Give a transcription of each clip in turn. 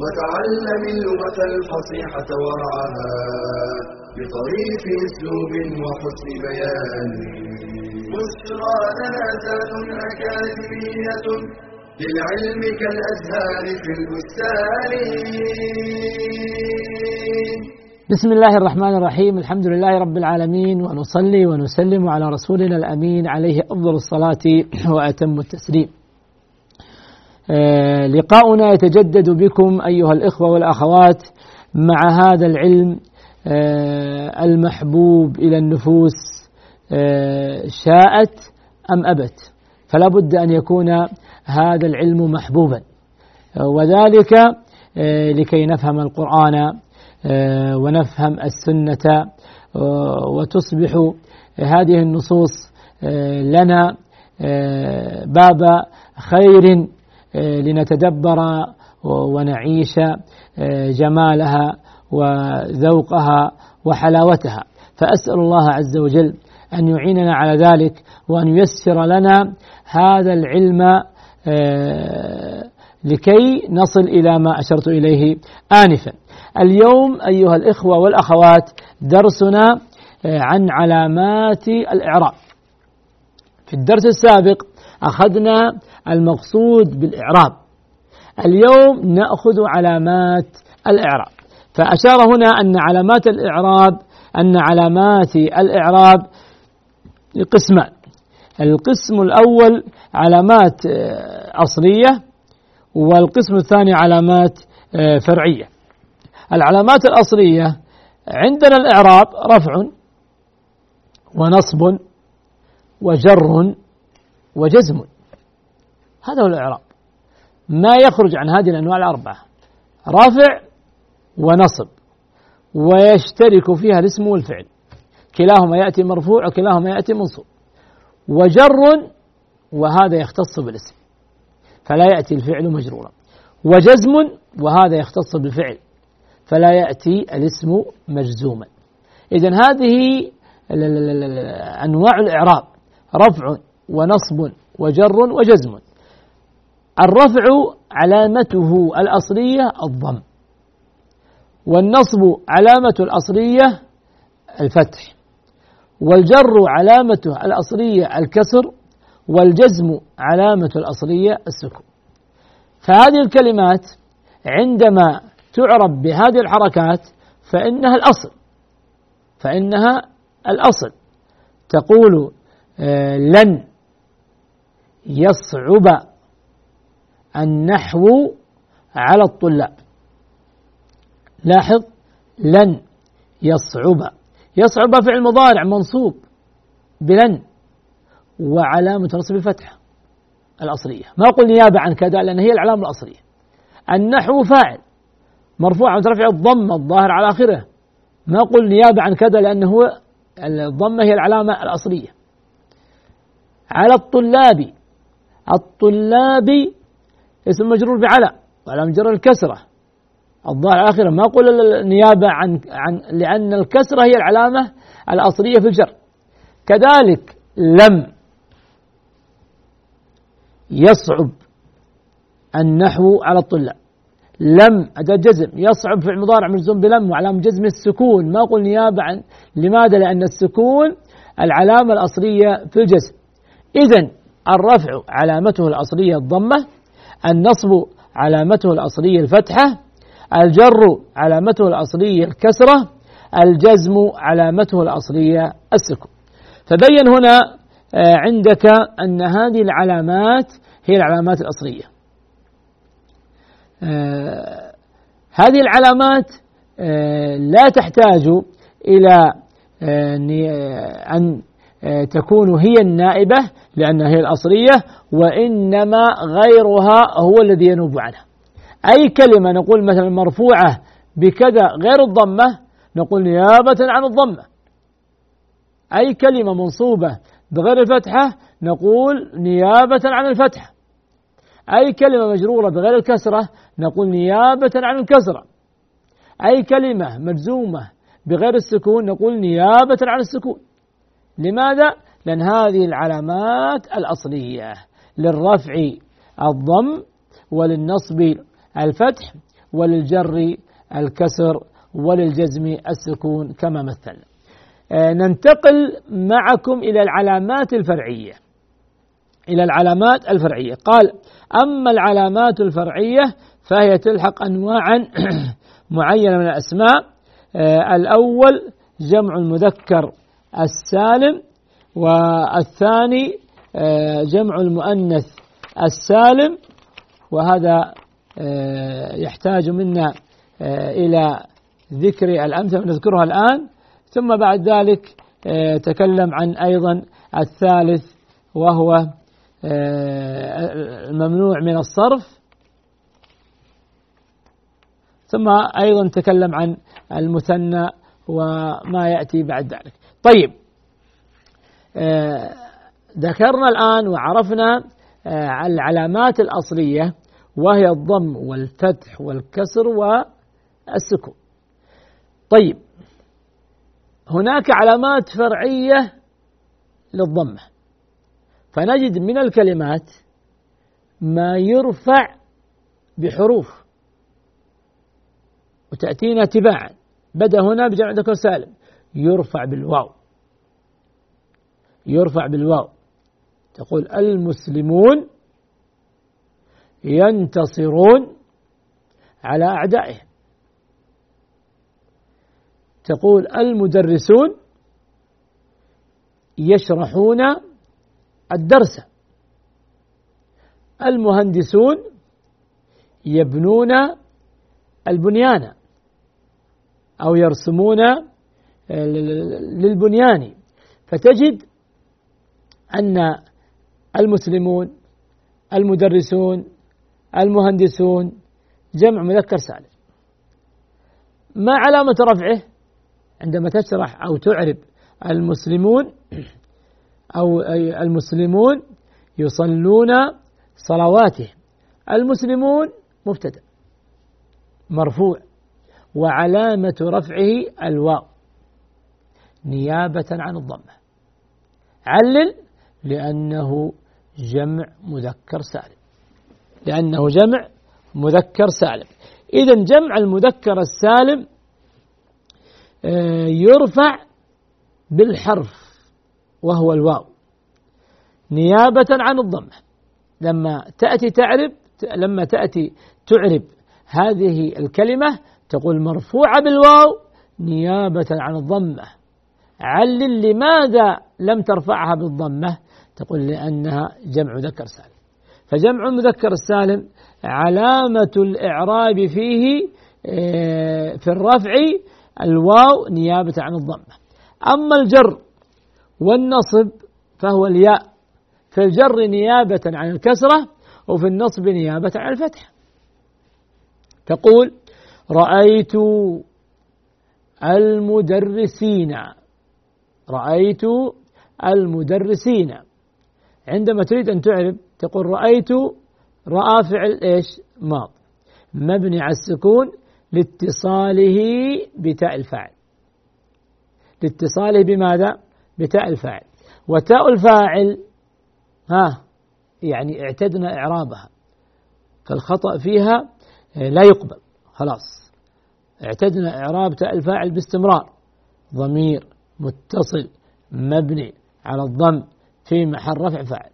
وتعلم اللغة الفصيحة ورعاها بطريف أسلوب وحسن بيان. بشرى لنا زاد أكاديمية للعلم كالأزهار في البستان. بسم الله الرحمن الرحيم. الحمد لله رب العالمين ونصلي ونسلم على رسولنا الأمين عليه أفضل الصلاة وأتم التسليم. لقاؤنا يتجدد بكم أيها الإخوة والأخوات مع هذا العلم آه المحبوب إلى النفوس آه شاءت أم أبت. فلا بد أن يكون هذا العلم محبوبا. وذلك لكي نفهم القرآن ونفهم السنة وتصبح هذه النصوص لنا باب خير لنتدبر ونعيش جمالها وذوقها وحلاوتها. فأسأل الله عز وجل أن يعيننا على ذلك وأن ييسر لنا هذا العلم لكي نصل إلى ما أشرت إليه آنفا. اليوم أيها الإخوة والأخوات درسنا عن علامات الإعراب. في الدرس السابق أخذنا المقصود بالإعراب. اليوم نأخذ علامات الإعراب. فأشار هنا أن علامات الإعراب أن علامات الإعراب قسمان. القسم الأول علامات أصلية والقسم الثاني علامات فرعية. العلامات الأصلية عندنا الإعراب رفع ونصب وجر وجزم. هذا هو الإعراب. ما يخرج عن هذه الأنواع الأربعة. رافع ونصب. ويشترك فيها الاسم والفعل. كلاهما يأتي مرفوع وكلاهما يأتي منصوب. وجر وهذا يختص بالاسم. فلا يأتي الفعل مجرورا. وجزم وهذا يختص بالفعل. فلا يأتي الاسم مجزوما. إذا هذه أنواع الإعراب. رفع ونصب وجر وجزم. الرفع علامته الأصلية الضم. والنصب علامة الأصلية الفتح. والجر علامته الأصلية الكسر. والجزم علامة الأصلية السكون. فهذه الكلمات عندما تعرب بهذه الحركات فإنها الأصل. فإنها الأصل. تقول لن. يصعب النحو على الطلاب. لاحظ لن يصعب. يصعب فعل مضارع منصوب بلن وعلامة نصب الفتحة الأصلية. ما أقول نيابة عن كذا لأن هي العلامة الأصلية. النحو فاعل مرفوع عن رفع الضمة الظاهر على آخره. ما أقول نيابة عن كذا لأنه هو الضمة هي العلامة الأصلية. على الطلاب الطلاب اسم مجرور بعلى وعلى جر الكسرة. الظاهر على آخره ما أقول نيابة عن عن لأن الكسرة هي العلامة الأصلية في الجر. كذلك لم يصعب النحو على الطلاب. لم أداة جزم. يصعب في المضارع مجزوم بلم وعلامة جزم السكون. ما أقول نيابة عن لماذا؟ لأن السكون العلامة الأصلية في الجزم. إذا الرفع علامته الأصلية الضمة النصب علامته الأصلية الفتحة الجر علامته الأصلية الكسرة الجزم علامته الأصلية السكون. فبين هنا عندك أن هذه العلامات هي العلامات الأصلية. هذه العلامات لا تحتاج إلى أن تكون هي النائبة لأنها هي الأصلية وإنما غيرها هو الذي ينوب عنها. أي كلمة نقول مثلا مرفوعة بكذا غير الضمة نقول نيابة عن الضمة. أي كلمة منصوبة بغير الفتحة نقول نيابة عن الفتحة. أي كلمة مجرورة بغير الكسرة نقول نيابة عن الكسرة. أي كلمة مجزومة بغير السكون نقول نيابة عن السكون. لماذا؟ لأن هذه العلامات الأصلية للرفع الضم وللنصب الفتح وللجر الكسر وللجزم السكون كما مثلنا آه، ننتقل معكم إلى العلامات الفرعية. إلى العلامات الفرعية. قال أما العلامات الفرعية فهي تلحق أنواعا معينة من الأسماء. آه، الأول جمع المذكر. السالم والثاني آه، جمع المؤنث السالم وهذا يحتاج منا إلى ذكر الأمثلة نذكرها الآن. ثم بعد ذلك آه، تكلم عن أيضا الثالث وهو آه، الممنوع من الصرف. ثم أيضا تكلم عن المثنى وما يأتي بعد ذلك. طيب. آه، ذكرنا الآن وعرفنا العلامات الأصلية وهي الضم والفتح والكسر والسكون. طيب. هناك علامات فرعية للضمة. فنجد من الكلمات ما يرفع بحروف. وتأتينا تباعا بدأ هنا بجمع ذكر سالم. يرفع بالواو. يرفع بالواو. تقول المسلمون ينتصرون على أعدائهم. تقول المدرسون يشرحون الدرس. المهندسون يبنون البنيان أو يرسمون للبنيان. فتجد أن المسلمون المدرسون المهندسون جمع مذكر سالم. ما علامة رفعه؟ عندما تشرح أو تعرب المسلمون أو المسلمون يصلون صلواته المسلمون مبتدأ مرفوع وعلامة رفعه الواو. نيابة عن الضمة. علل لأنه جمع مذكر سالم. لأنه جمع مذكر سالم. إذا جمع المذكر السالم آه، يرفع بالحرف وهو الواو. نيابة عن الضمة. لما تأتي تعرب لما تأتي تعرب هذه الكلمة تقول مرفوعة بالواو نيابة عن الضمة. علل لماذا لم ترفعها بالضمة؟ تقول لأنها جمع ذكر سالم. فجمع المذكر السالم علامة الإعراب فيه آه، في الرفع الواو نيابة عن الضمة. أما الجر والنصب فهو الياء في الجر نيابة عن الكسرة وفي النصب نيابة عن الفتح تقول رأيت المدرسين رأيت المدرسين. عندما تريد أن تعرب تقول رأيت رأى فعل إيش؟ ماض. مبني على السكون لاتصاله بتاء الفاعل. لاتصاله بماذا؟ بتاء الفاعل. وتاء الفاعل ها يعني اعتدنا إعرابها. فالخطأ فيها لا يقبل. خلاص. اعتدنا إعراب تاء الفاعل باستمرار. ضمير. متصل مبني على الضم في محل رفع فاعل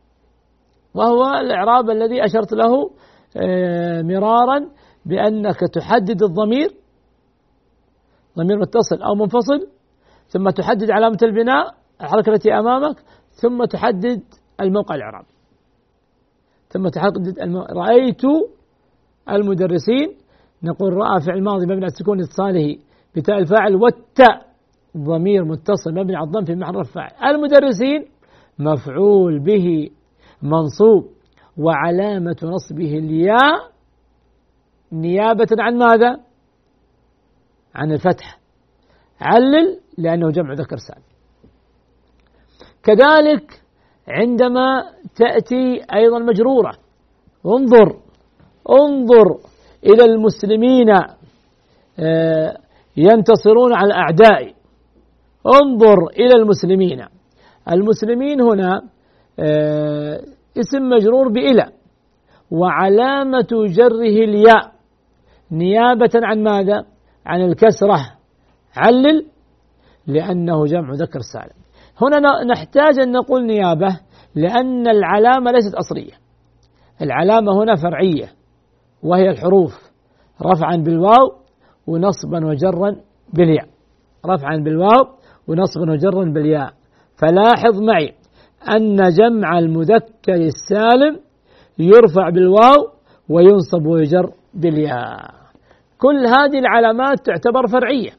وهو الإعراب الذي أشرت له آه، مرارا بأنك تحدد الضمير ضمير متصل أو منفصل ثم تحدد علامة البناء الحركة التي أمامك ثم تحدد الموقع الإعرابي ثم تحدد المو... رأيت المدرسين نقول رأى فعل ماضي مبني على السكون اتصاله بتاء الفاعل والتاء. ضمير متصل مبني على الضم في محل رفع. المدرسين مفعول به منصوب وعلامة نصبه الياء. نيابة عن ماذا؟ عن الفتح. علل لأنه جمع ذكر سالم. كذلك عندما تأتي أيضا مجرورة انظر انظر إلى المسلمين آه، ينتصرون على الأعداء. انظر إلى المسلمين. المسلمين هنا آه، اسم مجرور بإلى. وعلامة جره الياء. نيابة عن ماذا؟ عن الكسرة. علل لأنه جمع ذكر سالم. هنا نحتاج أن نقول نيابة لأن العلامة ليست أصلية. العلامة هنا فرعية وهي الحروف. رفعا بالواو ونصبا وجرا بالياء. رفعا بالواو ونصبا وجرا بالياء. فلاحظ معي أن جمع المذكر السالم يرفع بالواو وينصب ويجر بالياء. كل هذه العلامات تعتبر فرعية.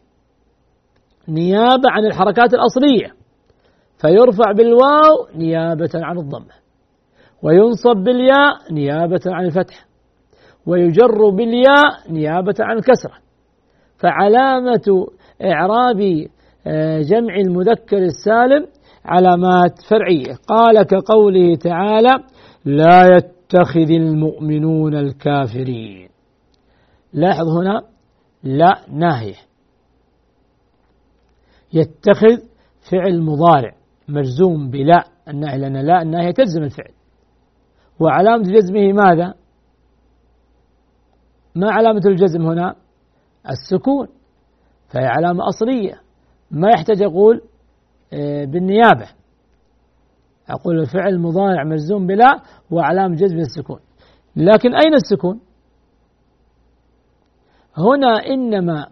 نيابة عن الحركات الأصلية. فيرفع بالواو نيابة عن الضمة. وينصب بالياء نيابة عن الفتح. ويجر بالياء نيابة عن الكسرة. فعلامة إعراب جمع المذكر السالم علامات فرعية. قال كقوله تعالى لا يتخذ المؤمنون الكافرين. لاحظ هنا لا ناهية يتخذ فعل مضارع مجزوم بلا الناهية لأن لا الناهية تجزم الفعل. وعلامة جزمه ماذا؟ ما علامة الجزم هنا؟ السكون. فهي علامة أصلية. ما يحتاج أقول آه، بالنيابة. أقول الفعل مضارع مجزوم بلا وعلامة جزم السكون. لكن أين السكون؟ هنا إنما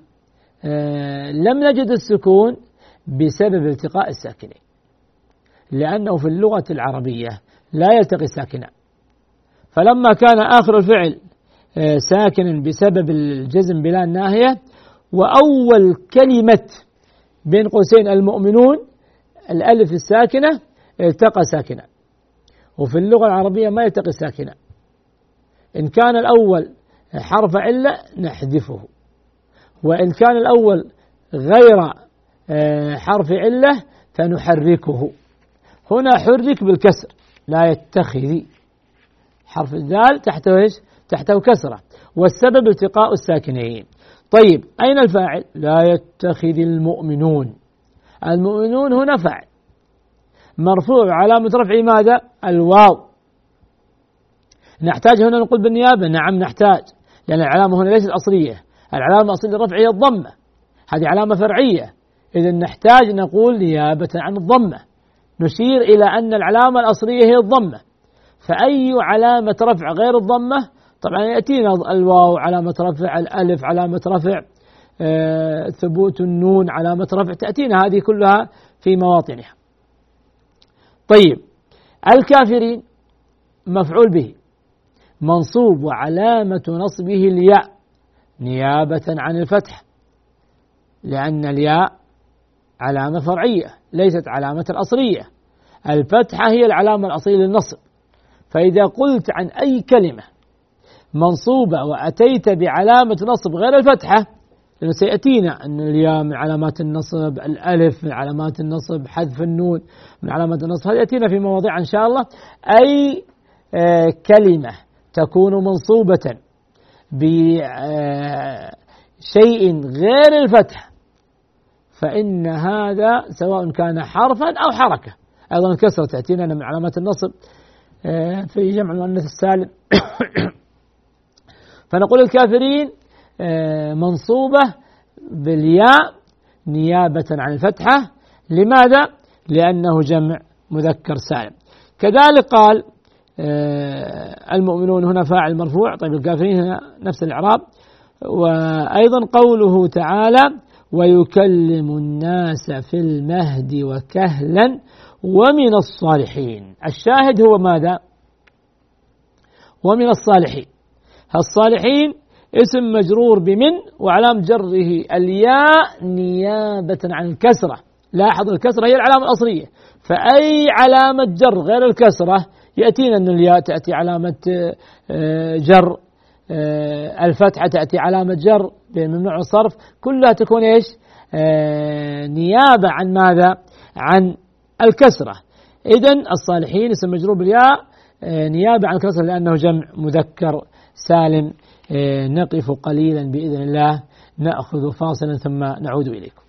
آه، لم نجد السكون بسبب التقاء الساكنين لأنه في اللغة العربية لا يلتقي ساكنان فلما كان آخر الفعل آه، ساكنا بسبب الجزم بلا الناهية وأول كلمة بين قوسين المؤمنون الألف الساكنة التقى ساكنا وفي اللغة العربية ما يلتقي ساكنا إن كان الأول حرف علة نحذفه. وإن كان الأول غير آه، حرف علة فنحركه. هنا حرك بالكسر لا يتخذ. حرف الدال تحته إيش؟ تحته كسرة. والسبب التقاء الساكنين. طيب أين الفاعل؟ لا يتخذ المؤمنون. المؤمنون هنا فاعل. مرفوع علامة رفعه ماذا؟ الواو. نحتاج هنا نقول بالنيابة؟ نعم نحتاج. لأن العلامة هنا ليست أصلية. العلامة الأصلية للرفع هي الضمة. هذه علامة فرعية. إذا نحتاج نقول نيابة عن الضمة. نشير إلى أن العلامة الأصلية هي الضمة. فأي علامة رفع غير الضمة؟ طبعا يأتينا الواو علامة رفع الألف علامة رفع آه، ثبوت النون علامة رفع تأتينا هذه كلها في مواطنها. طيب الكافرين مفعول به منصوب وعلامة نصبه الياء نيابة عن الفتح لأن الياء علامة فرعية ليست علامة الأصلية. الفتحة هي العلامة الأصلية للنصب. فإذا قلت عن أي كلمة منصوبة وأتيت بعلامة نصب غير الفتحة لأنه سيأتينا أن الياء من علامات النصب الألف من علامات النصب حذف النون من علامات النصب هذه يأتينا في مواضيع إن شاء الله. أي آه، كلمة تكون منصوبة بشيء آه، غير الفتح فإن هذا سواء كان حرفا أو حركة. أيضا الكسرة تأتينا من علامات النصب آه، في جمع المؤنث السالم. فنقول الكافرين آه، منصوبة بالياء نيابة عن الفتحة. لماذا؟ لأنه جمع مذكر سالم. كذلك قال آه، المؤمنون هنا فاعل مرفوع. طيب الكافرين هنا نفس الإعراب. وأيضا قوله تعالى ويكلم الناس في المهد وكهلا ومن الصالحين. الشاهد هو ماذا؟ ومن الصالحين. الصالحين اسم مجرور بمن وعلام جره الياء نيابة عن الكسرة لاحظ الكسرة هي العلامة الأصلية. فأي علامة جر غير الكسرة يأتينا أن الياء تأتي علامة آه، جر آه، الفتحة تأتي علامة جر بممنوع الصرف. كلها تكون إيش؟ آه، نيابة عن ماذا؟ عن الكسرة. إذا الصالحين اسم مجرور بالياء نيابة عن الكسرة لأنه جمع مذكر سالم نقف قليلا بإذن الله نأخذ فاصلا ثم نعود إليكم.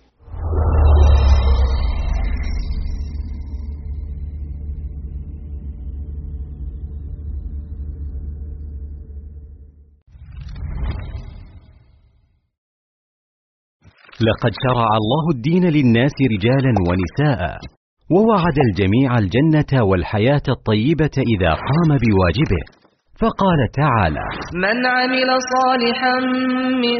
لقد شرع الله الدين للناس رجالا ونساء ووعد الجميع الجنة والحياة الطيبة إذا قام بواجبه. فقال تعالى من عمل صالحا من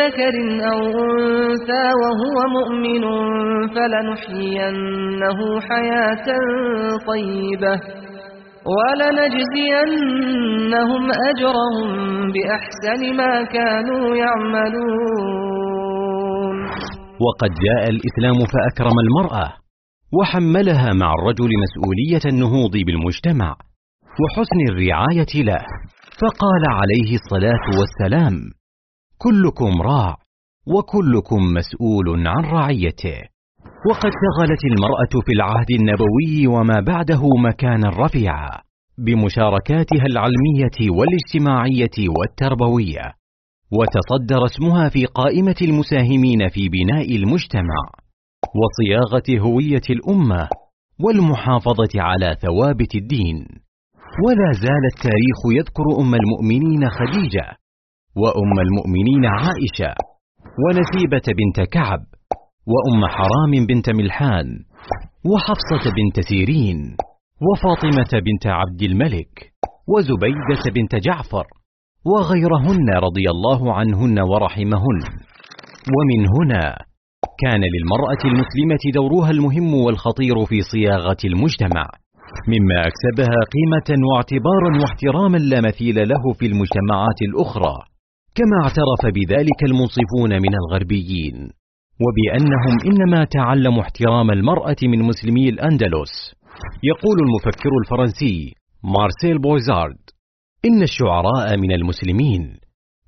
ذكر أو أنثى وهو مؤمن فلنحيينه حياة طيبة ولنجزينهم أجرهم بأحسن ما كانوا يعملون. وقد جاء الإسلام فأكرم المرأة وحملها مع الرجل مسؤولية النهوض بالمجتمع. وحسن الرعاية له. فقال عليه الصلاة والسلام كلكم راع وكلكم مسؤول عن رعيته. وقد شغلت المرأة في العهد النبوي وما بعده مكانا رفيعا بمشاركاتها العلمية والاجتماعية والتربوية. وتصدر اسمها في قائمة المساهمين في بناء المجتمع وصياغة هوية الأمة والمحافظة على ثوابت الدين. ولا زال التاريخ يذكر أم المؤمنين خديجة وأم المؤمنين عائشة ونسيبة بنت كعب وأم حرام بنت ملحان وحفصة بنت سيرين وفاطمة بنت عبد الملك وزبيدة بنت جعفر وغيرهن رضي الله عنهن ورحمهن. ومن هنا كان للمرأة المسلمة دورها المهم والخطير في صياغة المجتمع. مما أكسبها قيمة واعتبارا واحتراما لا مثيل له في المجتمعات الأخرى كما اعترف بذلك المنصفون من الغربيين وبأنهم إنما تعلموا احترام المرأة من مسلمي الأندلس. يقول المفكر الفرنسي مارسيل بويزارد إن الشعراء من المسلمين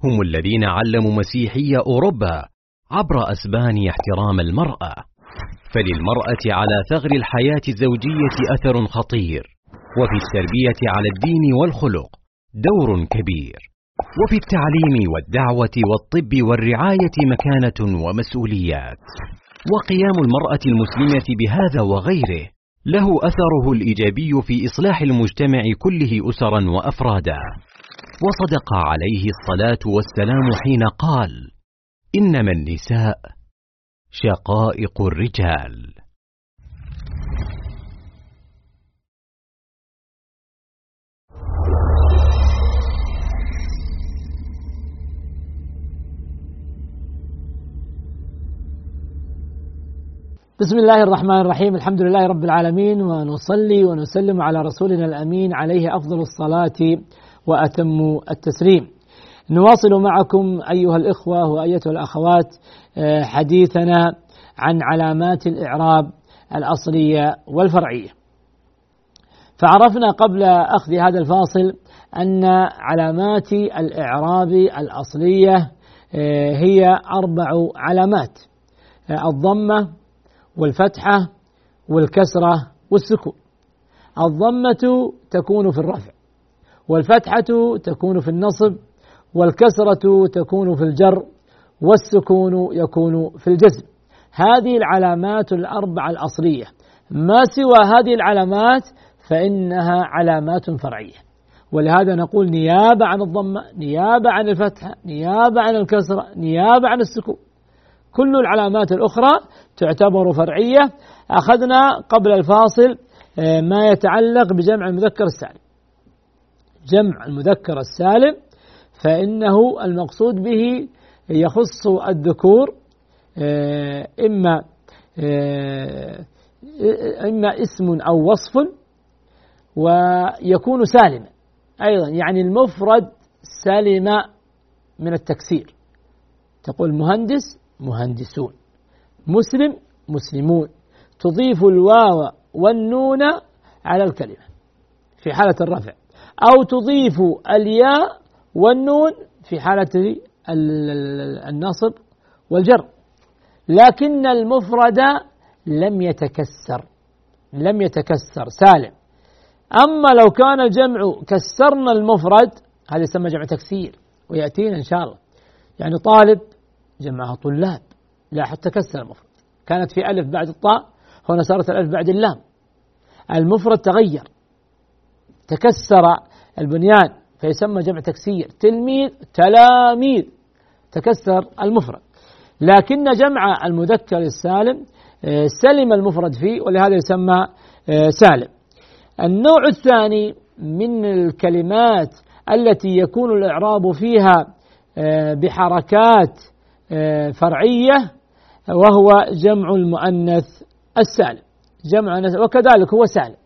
هم الذين علموا مسيحي أوروبا عبر أسبان احترام المرأة. فللمرأة على ثغر الحياة الزوجية أثر خطير. وفي التربية على الدين والخلق دور كبير. وفي التعليم والدعوة والطب والرعاية مكانة ومسؤوليات. وقيام المرأة المسلمة بهذا وغيره له أثره الإيجابي في إصلاح المجتمع كله أسرا وأفرادا. وصدق عليه الصلاة والسلام حين قال إنما النساء شقائق الرجال بسم الله الرحمن الرحيم الحمد لله رب العالمين ونصلي ونسلم على رسولنا الأمين عليه أفضل الصلاة وأتم التسليم. نواصل معكم أيها الإخوة وأيتها الأخوات آه، حديثنا عن علامات الإعراب الأصلية والفرعية. فعرفنا قبل أخذ هذا الفاصل أن علامات الإعراب الأصلية آه، هي أربع علامات آه، الضمة والفتحة والكسرة والسكون الضمة تكون في الرفع والفتحة تكون في النصب والكسرة تكون في الجر والسكون يكون في الجزم هذه العلامات الأربعة الأصلية. ما سوى هذه العلامات فإنها علامات فرعية. ولهذا نقول نيابة عن الضمة نيابة عن الفتحة نيابة عن الكسرة نيابة عن السكون. كل العلامات الأخرى تعتبر فرعية. أخذنا قبل الفاصل آه، ما يتعلق بجمع المذكر السالم. جمع المذكر السالم فإنه المقصود به يخص الذكور آه، إما آه، إما اسم أو وصف ويكون سالما. أيضا يعني المفرد سلم من التكسير. تقول مهندس مهندسون. مسلم مسلمون. تضيف الواو والنون على الكلمة في حالة الرفع. أو تضيف الياء والنون في حالة النصب والجر. لكن المفرد لم يتكسر لم يتكسر سالم. أما لو كان الجمع كسرنا المفرد هذا يسمى جمع تكسير ويأتينا إن شاء الله. يعني طالب جمعها طلاب لاحظ تكسر المفرد. كانت في ألف بعد الطاء هنا صارت الألف بعد اللام. المفرد تغير تكسر البنيان. فيسمى جمع تكسير تلميذ تلاميذ تكسر المفرد. لكن جمع المذكر السالم آه، سلم المفرد فيه ولهذا يسمى آه، سالم. النوع الثاني من الكلمات التي يكون الإعراب فيها آه، بحركات فرعية وهو جمع المؤنث السالم. جمع وكذلك هو سالم.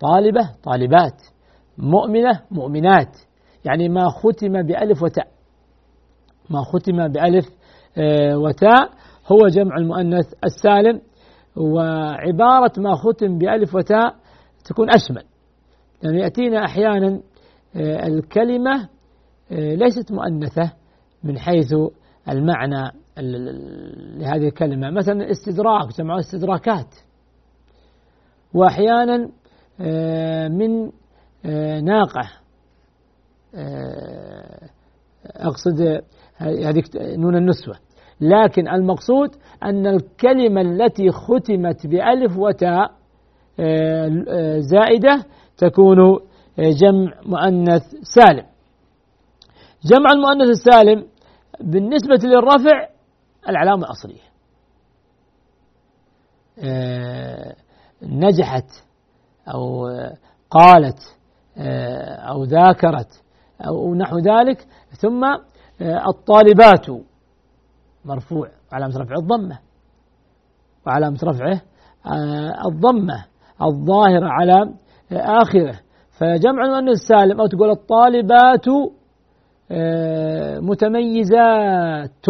طالبة طالبات. مؤمنة مؤمنات. يعني ما ختم بألف وتاء. ما ختم بألف آه، وتاء هو جمع المؤنث السالم وعبارة ما ختم بألف وتاء تكون أشمل. لأن يعني يأتينا أحيانا آه، الكلمة آه، ليست مؤنثة من حيث المعنى لهذه الكلمة. مثلا استدراك جمع استدراكات. وأحيانا من ناقة. أقصد هذه نون النسوة. لكن المقصود أن الكلمة التي ختمت بألف وتاء آه، زائدة تكون جمع مؤنث سالم. جمع المؤنث السالم بالنسبة للرفع العلامة الأصلية. آه، نجحت أو قالت آه، أو ذاكرت أو نحو ذلك ثم آه، الطالبات مرفوع علامة رفع الضمة وعلامة رفعه آه، الضمة الظاهرة على آخره. فجمع المؤنث السالم أو تقول الطالبات متميزات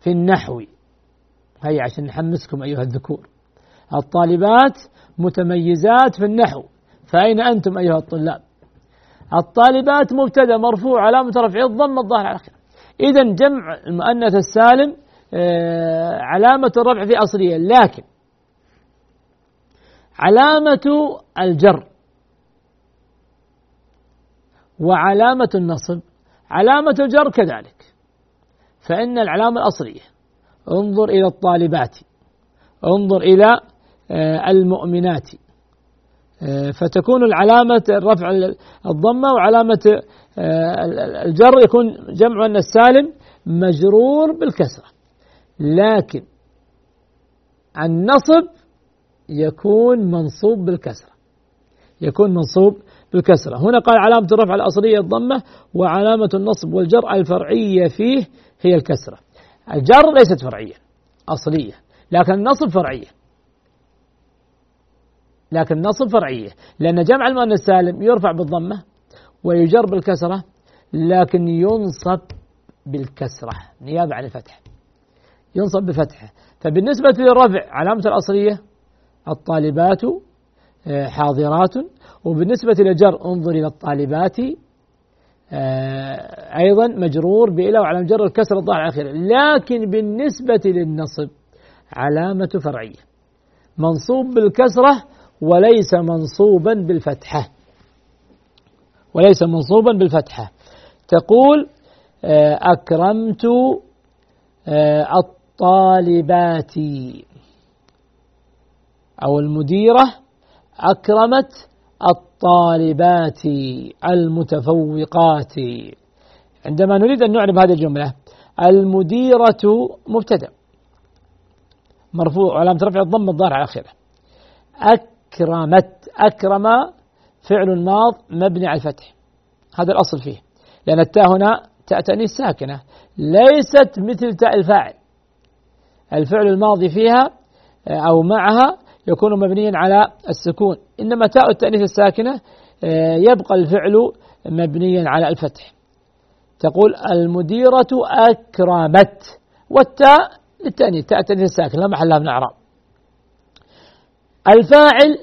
في النحو. هيا عشان نحمسكم أيها الذكور. الطالبات متميزات في النحو. فأين أنتم أيها الطلاب؟ الطالبات مبتدأ مرفوع علامة رفع الضم الظاهر على آخره. إذا جمع المؤنث السالم آه، علامة الرفع في أصلية لكن علامة الجر وعلامة النصب. علامة الجر كذلك. فإن العلامة الأصلية. انظر إلى الطالبات. انظر إلى المؤمنات. آه، فتكون العلامة الرفع الضمة وعلامة آه، الجر يكون جمع أن السالم مجرور بالكسرة. لكن النصب يكون منصوب بالكسرة. يكون منصوب بالكسرة. هنا قال علامة الرفع الأصلية الضمة وعلامة النصب والجر الفرعية فيه هي الكسرة. الجر ليست فرعية أصلية لكن النصب فرعية. لكن نصب فرعية. لأن جمع المؤنث السالم يرفع بالضمة ويجر بالكسرة لكن ينصب بالكسرة نيابة عن الفتح. ينصب بفتحة. فبالنسبة للرفع علامة الأصلية الطالبات آه، حاضرات. وبالنسبة للجر انظر إلى الطالبات آه، أيضا مجرور بإلى وعلى جر الكسر الظاهر الأخير. لكن بالنسبة للنصب علامة فرعية. منصوب بالكسرة وليس منصوبا بالفتحة. وليس منصوبا بالفتحة. تقول آه، أكرمت آه، الطالبات. أو المديرة أكرمت الطالبات المتفوقات. عندما نريد أن نعرف هذه الجملة المديرة مبتدأ. مرفوع علامة رفع الضم الظاهر على آخره أكرمت أكرم فعل ماض مبني على الفتح. هذا الأصل فيه. لأن التاء هنا تاء تأنيث ساكنة ليست مثل تاء الفاعل. الفعل الماضي فيها أو معها يكون مبنيا على السكون. إنما تاء التأنيث الساكنة يبقى الفعل مبنيا على الفتح. تقول المديرة أكرمت. والتاء للتأنيث. تاء التأنيث الساكنة لا محل لها من أعراب الفاعل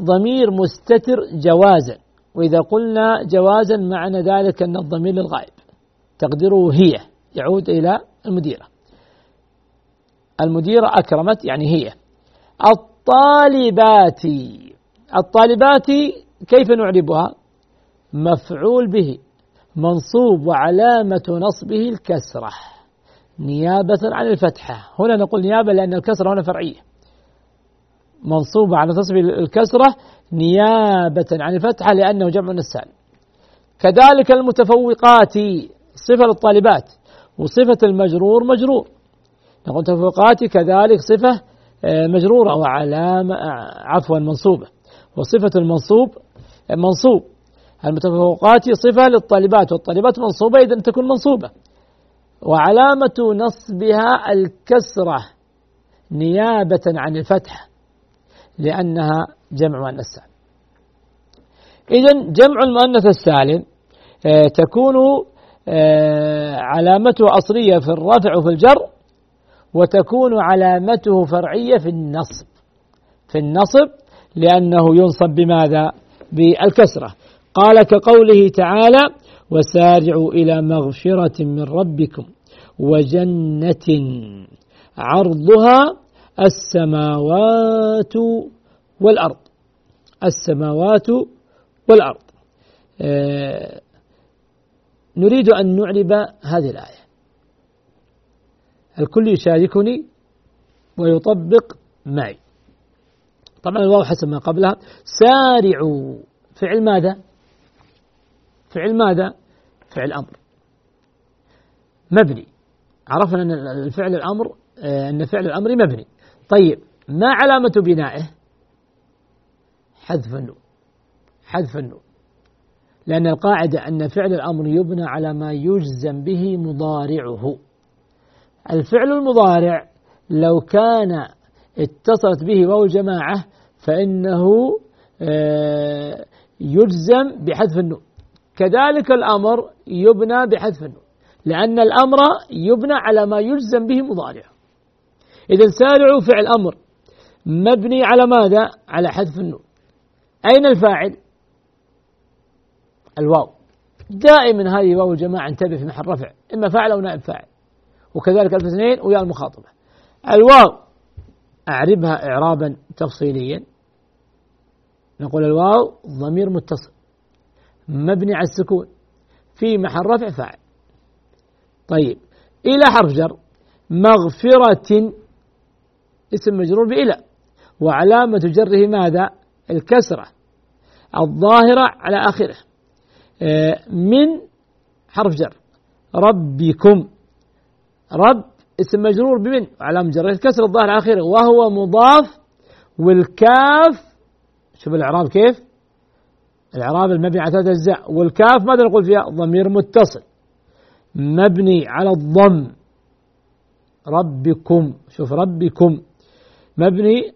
ضمير مستتر جوازا وإذا قلنا جوازا معنى ذلك أن الضمير للغائب. تقديره هي يعود إلى المديرة. المديرة أكرمت يعني هي. الطالبات الطالبات كيف نعربها؟ مفعول به منصوب وعلامة نصبه الكسرة. نيابة عن الفتحة. هنا نقول نيابة لأن الكسرة هنا فرعية. منصوب على نصب الكسرة نيابة عن الفتحة لأنه جمع السالم كذلك المتفوقات صفة للطالبات وصفة المجرور مجرور. نقول متفوقات كذلك صفة آه، مجرورة وعلامة آه، عفوا منصوبة. وصفة المنصوب آه، منصوب. المتفوقات صفة للطالبات والطالبات منصوبة إذا تكون منصوبة. وعلامة نصبها الكسرة نيابة عن الفتح لأنها جمع مؤنث سالم. إذا جمع المؤنث السالم آه، تكون آه، علامته أصلية في الرفع وفي الجر وتكون علامته فرعية في النصب. في النصب لأنه ينصب بماذا؟ بالكسرة. قال كقوله تعالى وسارعوا إلى مغفرة من ربكم وجنة عرضها السماوات والأرض. السماوات والأرض. آه نريد أن نعرب هذه الآية. الكل يشاركني ويطبق معي. طبعا الواو حسب ما قبلها. سارعوا. فعل ماذا؟ فعل ماذا؟ فعل أمر. مبني. عرفنا أن الفعل الأمر آه، أن فعل الأمر مبني. طيب ما علامة بنائه؟ حذف النون. حذف النون. لأن القاعدة أن فعل الأمر يبنى على ما يجزم به مضارعه. الفعل المضارع لو كان اتصلت به واو الجماعة فإنه آه، يجزم بحذف النون. كذلك الأمر يبنى بحذف النون. لأن الأمر يبنى على ما يجزم به مضارعه إذا سارعوا فعل أمر. مبني على ماذا؟ على حذف النون. أين الفاعل؟ الواو. دائما هذه واو الجماعة انتبه في محل رفع إما فاعل أو نائب فاعل. وكذلك ألف اثنين ويا المخاطبة. الواو أعربها إعرابا تفصيليا. نقول الواو ضمير متصل. مبني على السكون. في محل رفع فاعل. طيب إلى حرف جر. مغفرة اسم مجرور بإلى. وعلامة جره ماذا؟ الكسرة الظاهرة على آخره. آه، من حرف جر. ربكم. رب اسم مجرور بمن؟ وعلامة جره الكسرة الظاهرة على آخره. وهو مضاف والكاف. شوف الإعراب كيف؟ الإعراب المبني على ثلاثة أجزاء. والكاف ماذا نقول فيها؟ ضمير متصل. مبني على الضم. ربكم. شوف ربكم. مبني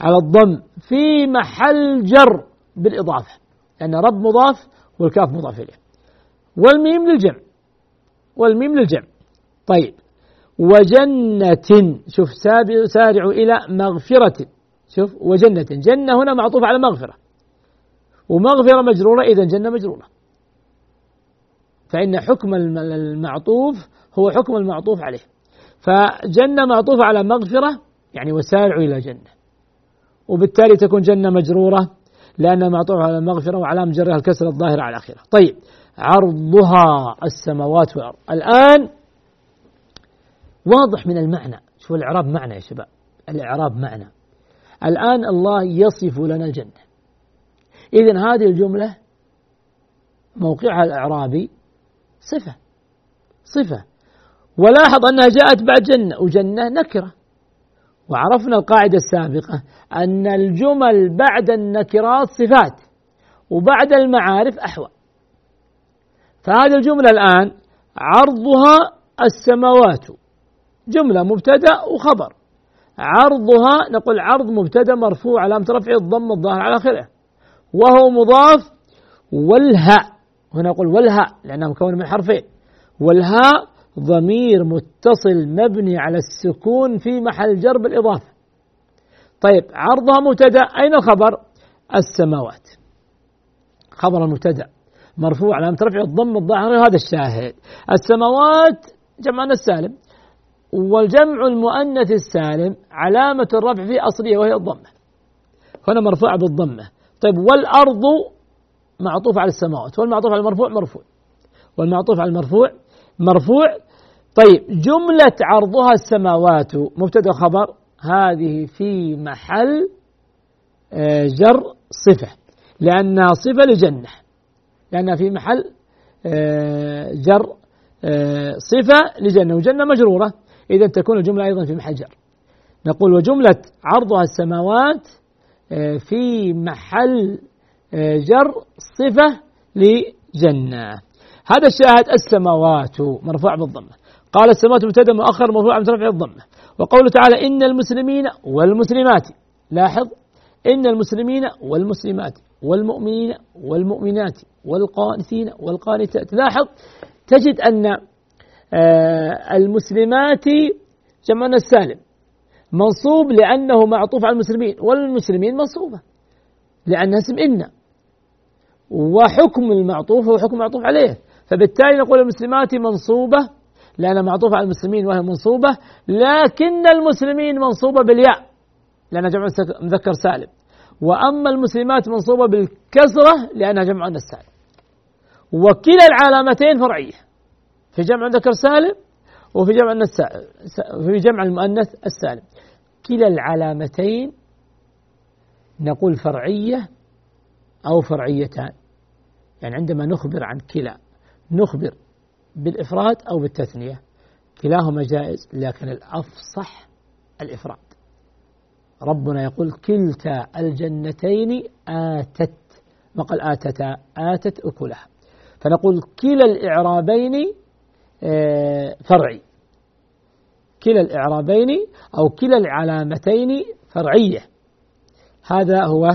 على الضم في محل جر بالإضافة لأن رب مضاف والكاف مضاف إليه. والميم للجمع والميم للجمع. طيب وجنة شوف سارعوا إلى مغفرة. شوف وجنة جنة هنا معطوف على مغفرة. ومغفرة مجرورة إذا جنة مجرورة. فإن حكم المعطوف هو حكم المعطوف عليه. فجنة معطوفة على مغفرة يعني وسارعوا إلى جنة. وبالتالي تكون جنة مجرورة لأنها معطوفة على المغفرة وعلام جرها الكسر الظاهرة على آخرها طيب عرضها السماوات والأرض. الآن واضح من المعنى. شوف الإعراب معنى يا شباب. الإعراب معنى. الآن الله يصف لنا الجنة. إذن هذه الجملة موقعها الإعرابي صفة. صفة. ولاحظ أنها جاءت بعد جنة وجنة نكرة. وعرفنا القاعدة السابقة أن الجمل بعد النكرات صفات وبعد المعارف أحوال. فهذه الجملة الآن عرضها السماوات. جملة مبتدأ وخبر. عرضها نقول عرض مبتدأ مرفوع علامة رفعه الضم الظاهر على آخره. وهو مضاف والهاء. هنا نقول والهاء لأنها مكونة من حرفين. والهاء ضمير متصل مبني على السكون في محل جر بالإضافة طيب عرضها مبتدأ. أين الخبر السماوات. خبر المبتدأ. مرفوع علامة رفع الضم الظاهر. هذا الشاهد. السماوات جمعنا السالم والجمع المؤنث السالم علامة الرفع فيه أصلية وهي الضمة. هنا مرفوع بالضمة. طيب والأرض معطوف على السماوات. والمعطوف على المرفوع مرفوع. والمعطوف على المرفوع مرفوع. طيب جملة عرضها السماوات. مبتدأ خبر. هذه في محل آه، جر صفة لأنها صفة لجنة. لأنها في محل آه، جر آه، صفة لجنة وجنة مجرورة. إذا تكون الجملة أيضا في محل جر. نقول وجملة عرضها السماوات في محل جر صفة لجنة. هذا الشاهد السماوات مرفوع بالضمة قال السماوات مبتدا مؤخر مرفوع من رفع الضمة وقوله تعالى إن المسلمين والمسلمات. لاحظ. إن المسلمين والمسلمات والمؤمنين والمؤمنات والقانتين والقانتات. لاحظ. تجد أن آه، المسلمات جمعنا السالم. منصوب لأنه معطوف على المسلمين. والمسلمين منصوبة. لأنها اسم إن. وحكم المعطوف هو حكم معطوف عليه. فبالتالي نقول المسلمات منصوبة لأنها معطوفة على المسلمين وهي منصوبة لكن المسلمين منصوبة بالياء لأنها جمع مذكر سالم. وأما المسلمات منصوبة بالكسرة لأنها جمع مؤنث سالم وكلا العلامتين فرعية في جمع مذكر سالم وفي جمع في جمع المؤنث السالم. كلا العلامتين نقول فرعية أو فرعيتان. يعني عندما نخبر عن كلا نخبر بالإفراد أو بالتثنية. كلاهما جائز لكن الأفصح الإفراد. ربنا يقول كلتا الجنتين آتت ما قال آتتا آتت أكلها. فنقول كلا الإعرابين آه، فرعي. كلا الإعرابين أو كلا العلامتين فرعية. هذا هو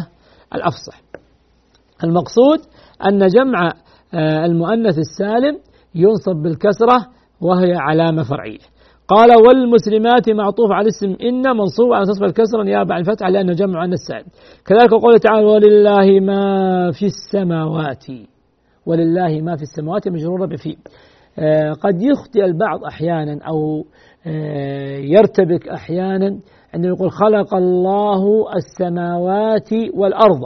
الأفصح. المقصود أن جمع المؤنث السالم ينصب بالكسرة وهي علامة فرعية. قال والمسلمات معطوف على اسم إن منصوب على تصف الكسرة نيابة عن الفتحة لأنه جمع عن السالم كذلك قوله تعالى ولله ما في السماوات ولله ما في السماوات مجرورة بفي آه قد يخطئ البعض أحيانا أو آه يرتبك أحيانا. عندما يقول خلق الله السماوات والأرض.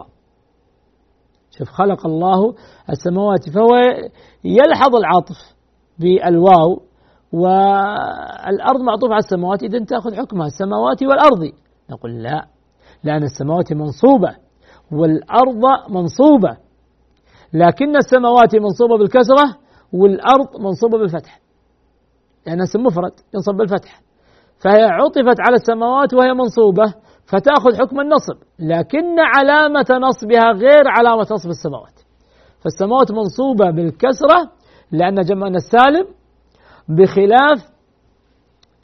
شوف خلق الله السماوات فهو يلحظ العطف بالواو والأرض معطوف على السماوات إذا تأخذ حكمها السماوات والأرض. نقول لا لأن السماوات منصوبة والأرض منصوبة لكن السماوات منصوبة بالكسرة والأرض منصوبة بالفتح. لأنها اسم مفرد ينصب بالفتح. فهي عطفت على السماوات وهي منصوبة. فتأخذ حكم النصب. لكن علامة نصبها غير علامة نصب السماوات. فالسماوات منصوبة بالكسرة لأن جمعنا السالم بخلاف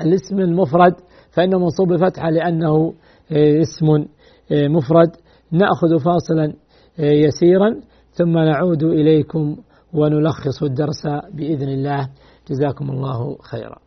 الاسم المفرد فإنه منصوب بفتحة لأنه آه، اسم آه، مفرد. نأخذ فاصلا آه، يسيرا ثم نعود إليكم ونلخص الدرس بإذن الله. جزاكم الله خيرا.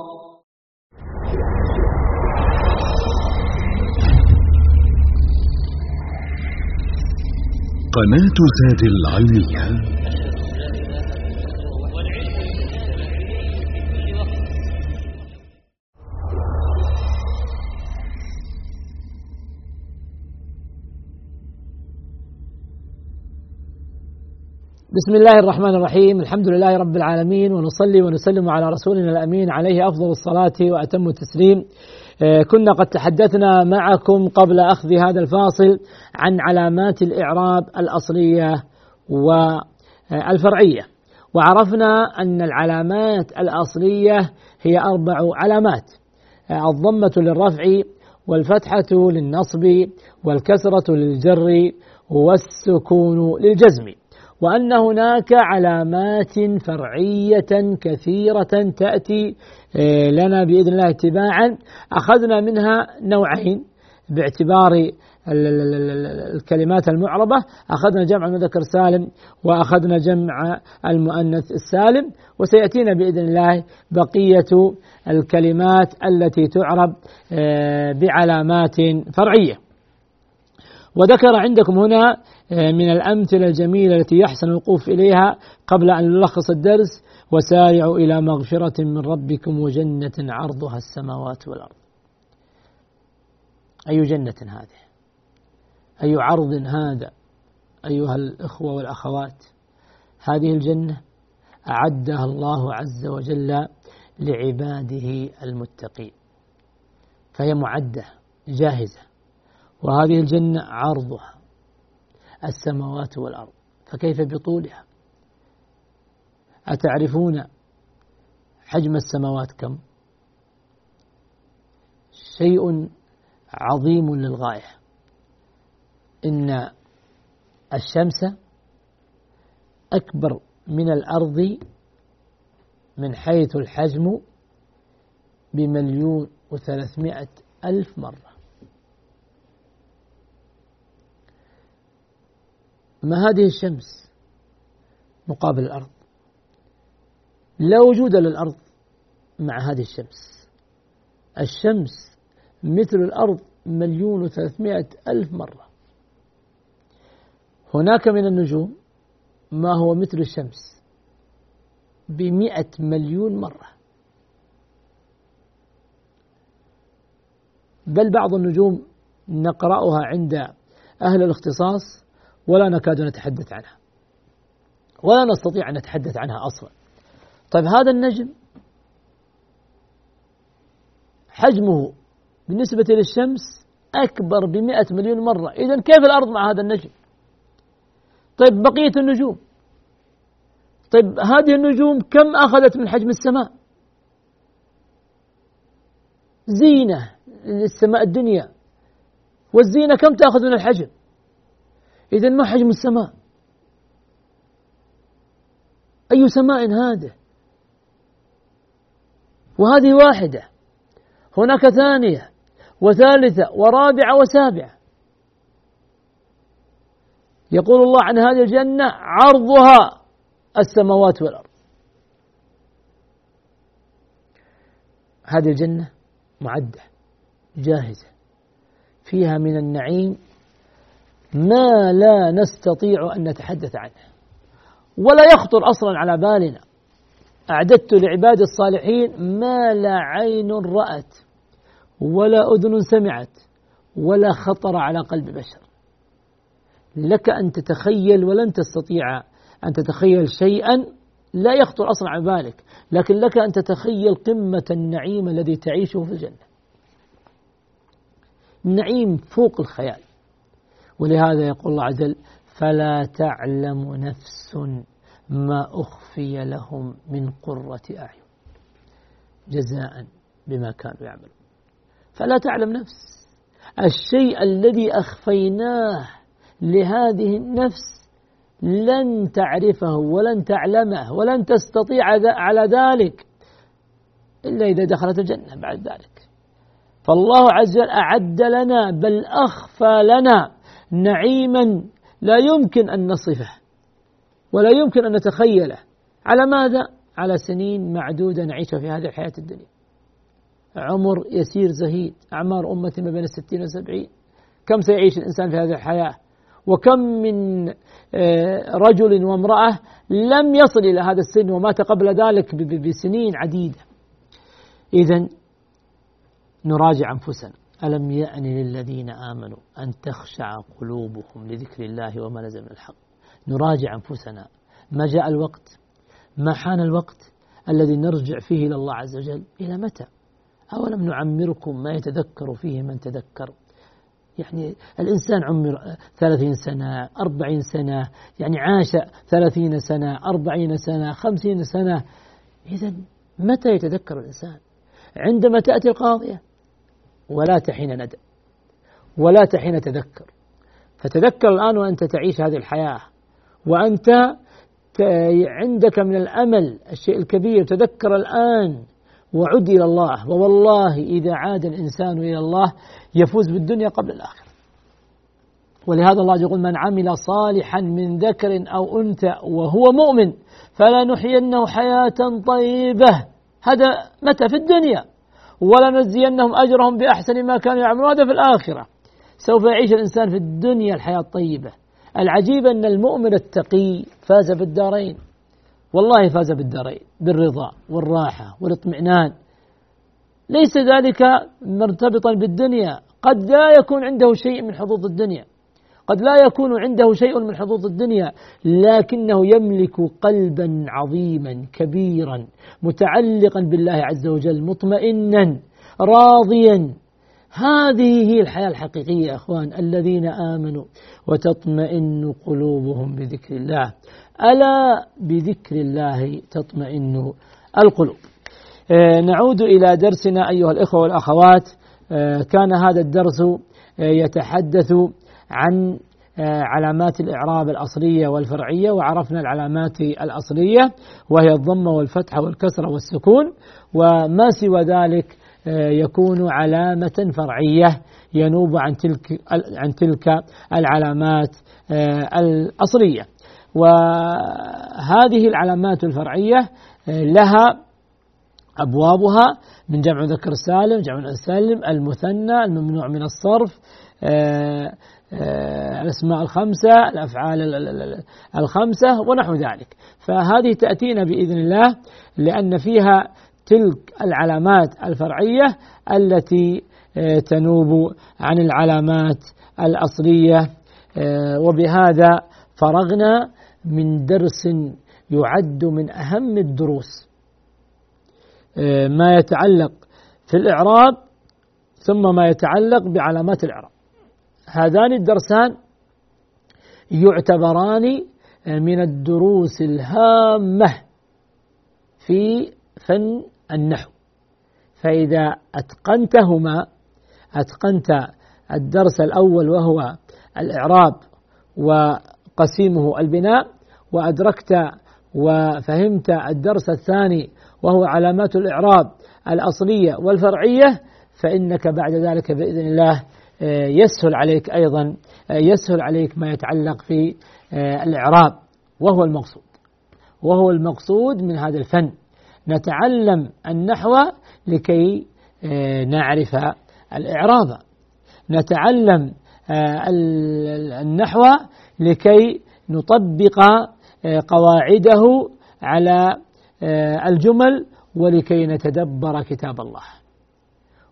قناة زاد العلمية بسم الله الرحمن الرحيم. الحمد لله رب العالمين ونصلي ونسلم على رسولنا الأمين عليه أفضل الصلاة وأتم التسليم. كنا قد تحدثنا معكم قبل أخذ هذا الفاصل عن علامات الإعراب الأصلية والفرعية. وعرفنا أن العلامات الأصلية هي أربع علامات آه، الضمة للرفع والفتحة للنصب والكسرة للجر والسكون للجزم. وأن هناك علامات فرعية كثيرة تأتي آه، لنا بإذن الله اتباعا. أخذنا منها نوعين باعتبار الكلمات المعربة. أخذنا جمع المذكر سالم وأخذنا جمع المؤنث السالم وسيأتينا بإذن الله بقية الكلمات التي تعرب آه، بعلامات فرعية. وذكر عندكم هنا آه، من الأمثلة الجميلة التي يحسن الوقوف إليها قبل أن نلخص الدرس وسارعوا إلى مغفرة من ربكم وجنة عرضها السماوات والأرض. أي جنة هذه؟ أي عرض هذا؟ أيها الإخوة والأخوات هذه الجنة أعدها الله عز وجل لعباده المتقين فهي معدة جاهزة. وهذه الجنة عرضها السماوات والأرض فكيف بطولها؟ أتعرفون حجم السماوات كم؟ شيء عظيم للغاية. إن الشمس أكبر من الأرض من حيث الحجم بمليون وثلاثمائة ألف مرة. ما هذه الشمس مقابل الأرض لا وجود للأرض مع هذه الشمس. الشمس مثل الأرض مليون وثلاثمائة ألف مرة. هناك من النجوم ما هو مثل الشمس بمئة مليون مرة. بل بعض النجوم نقرأها عند أهل الاختصاص ولا نكاد نتحدث عنها. ولا نستطيع أن نتحدث عنها أصلا. طيب هذا النجم حجمه بالنسبة للشمس أكبر بمئة مليون مرة. إذا كيف الأرض مع هذا النجم؟ طيب بقية النجوم. طيب هذه النجوم كم أخذت من حجم السماء؟ زينة للسماء الدنيا. والزينة كم تأخذ من الحجم؟ إذا ما حجم السماء. أي سماء هذا وهذه واحدة. هناك ثانية وثالثة ورابعة وسابعة. يقول الله عن هذه الجنة عرضها السماوات والأرض. هذه الجنة معدة جاهزة فيها من النعيم ما لا نستطيع أن نتحدث عنه. ولا يخطر أصلا على بالنا. أعددت لعباد الصالحين ما لا عين رأت ولا أذن سمعت ولا خطر على قلب بشر. لك أن تتخيل ولن تستطيع أن تتخيل شيئا لا يخطر أصلا على بالك لكن لك أن تتخيل قمة النعيم الذي تعيشه في الجنة. نعيم فوق الخيال. ولهذا يقول الله عز وجل فلا تعلم نفس ما أخفي لهم من قرة أعين جزاء بما كانوا يعملون. فلا تعلم نفس الشيء الذي أخفيناه لهذه النفس لن تعرفه ولن تعلمه ولن تستطيع على ذلك إلا إذا دخلت الجنة بعد ذلك. فالله عز وجل أعد لنا بل أخفى لنا. نعيما لا يمكن أن نصفه ولا يمكن أن نتخيله. على ماذا؟ على سنين معدودة نعيشها في هذه الحياة الدنيا. عمر يسير زهيد أعمار أمة ما بين الستين والسبعين. كم سيعيش الإنسان في هذه الحياة؟ وكم من آه، رجل وامرأة لم يصل إلى هذا السن ومات قبل ذلك بسنين عديدة. إذا نراجع أنفسنا. ألم يأن للذين آمنوا أن تخشع قلوبهم لذكر الله وما نزل من الحق؟ نراجع أنفسنا. ما جاء الوقت؟ ما حان الوقت الذي نرجع فيه إلى الله عز وجل؟ إلى متى؟ أولم نعمركم ما يتذكر فيه من تذكر؟ يعني الإنسان عمر ثلاثين سنة أربعين سنة يعني عاش ثلاثين سنة أربعين سنة خمسين سنة. إذا متى يتذكر الإنسان؟ عندما تأتي القاضية. ولا تحين ندم ولا تحين تذكر. فتذكر الآن وأنت تعيش هذه الحياة وأنت عندك من الأمل الشيء الكبير تذكر الآن وعد إلى الله. ووالله إذا عاد الإنسان إلى الله يفوز بالدنيا قبل الآخرة. ولهذا الله يقول من عمل صالحا من ذكر أو أنثى وهو مؤمن فلنحيينه حياة طيبة. هذا متى في الدنيا؟ ولنجزينهم أجرهم بأحسن ما كانوا يعملون. هذا في الآخرة. سوف يعيش الإنسان في الدنيا الحياة الطيبة. العجيب أن المؤمن التقي فاز في الدارين والله فاز بالدارين. بالرضا والراحة والاطمئنان. ليس ذلك مرتبطا بالدنيا. قد لا يكون عنده شيء من حظوظ الدنيا. قد لا يكون عنده شيء من حظوظ الدنيا لكنه يملك قلبا عظيما كبيرا متعلقا بالله عز وجل مطمئنا راضيا. هذه هي الحياة الحقيقية يا أخوان الذين آمنوا وتطمئن قلوبهم بذكر الله. ألا بذكر الله تطمئن القلوب. آه، نعود إلى درسنا أيها الإخوة والأخوات. آه، كان هذا الدرس آه، يتحدث عن علامات الإعراب الأصلية والفرعية وعرفنا العلامات الأصلية وهي الضمة والفتحة والكسرة والسكون وما سوى ذلك يكون علامة فرعية ينوب عن تلك عن تلك العلامات الأصلية. وهذه العلامات الفرعية لها أبوابها من جمع ذكر سالم جمع سالم المثنى الممنوع من الصرف آه، آه، الأسماء الخمسة الأفعال الخمسة ونحو ذلك. فهذه تأتينا بإذن الله لأن فيها تلك العلامات الفرعية التي آه، تنوب عن العلامات الأصلية. وبهذا فرغنا من درس يعد من أهم الدروس. آه، ما يتعلق في الإعراب ثم ما يتعلق بعلامات الإعراب. هذان الدرسان يعتبران من الدروس الهامة في فن النحو. فإذا أتقنتهما أتقنت الدرس الأول وهو الإعراب وقسيمه البناء وأدركت وفهمت الدرس الثاني وهو علامات الإعراب الأصلية والفرعية فإنك بعد ذلك بإذن الله يسهل عليك أيضا آه، يسهل عليك ما يتعلق في آه، الإعراب وهو المقصود. وهو المقصود من هذا الفن. نتعلم النحو لكي نعرف الإعراب. نتعلم النحو لكي نطبق قواعده على آه، الجمل ولكي نتدبر كتاب الله.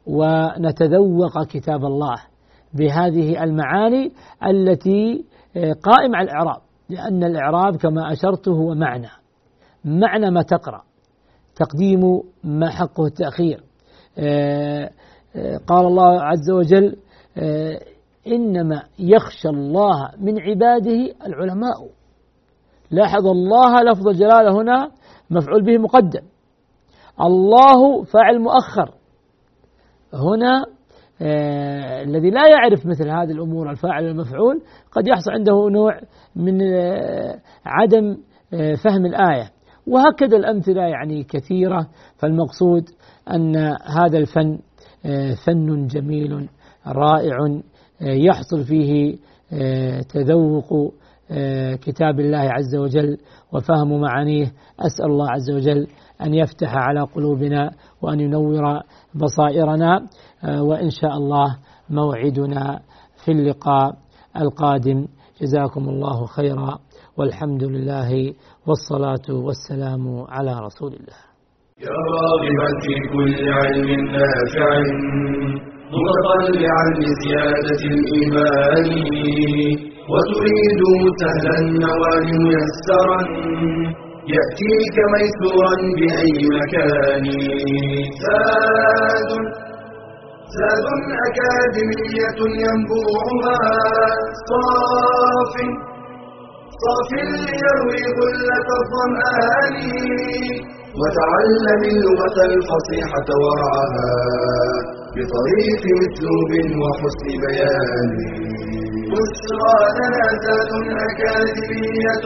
ونتذوق كتاب الله. بهذه المعاني التي آه، قائم على الإعراب. لأن الإعراب كما أشرت هو معنى. معنى ما تقرأ. تقديم ما حقه التأخير. آه، قال الله عز وجل آه، إنما يخشى الله من عباده العلماء. لاحظ الله لفظ الجلالة هنا مفعول به مقدم. الله فاعل مؤخر. هنا آه الذي لا يعرف مثل هذه الأمور الفاعل والمفعول قد يحصل عنده نوع من آه عدم آه فهم الآية. وهكذا الأمثلة يعني كثيرة. فالمقصود أن هذا الفن آه فن جميل رائع آه يحصل فيه آه تذوق آه، كتاب الله عز وجل وفهم معانيه. أسأل الله عز وجل أن يفتح على قلوبنا وأن ينور بصائرنا آه، وإن شاء الله موعدنا في اللقاء القادم. جزاكم الله خيرا. والحمد لله والصلاة والسلام على رسول الله. يا راغبا في كل علم نافع. متطلعا لزيادة الإيمان. وتريد سهلا النوال ميسرا يأتيك ميسورا بأي مكان. زاد زاد أكاديمية ينبوعها. صاف صاف ليروي غلة الظمآن. وتعلم اللغة الفصيحة ورعاها بطريق اسلوب وحسن بيان. بشرى لنا ذات أكاديمية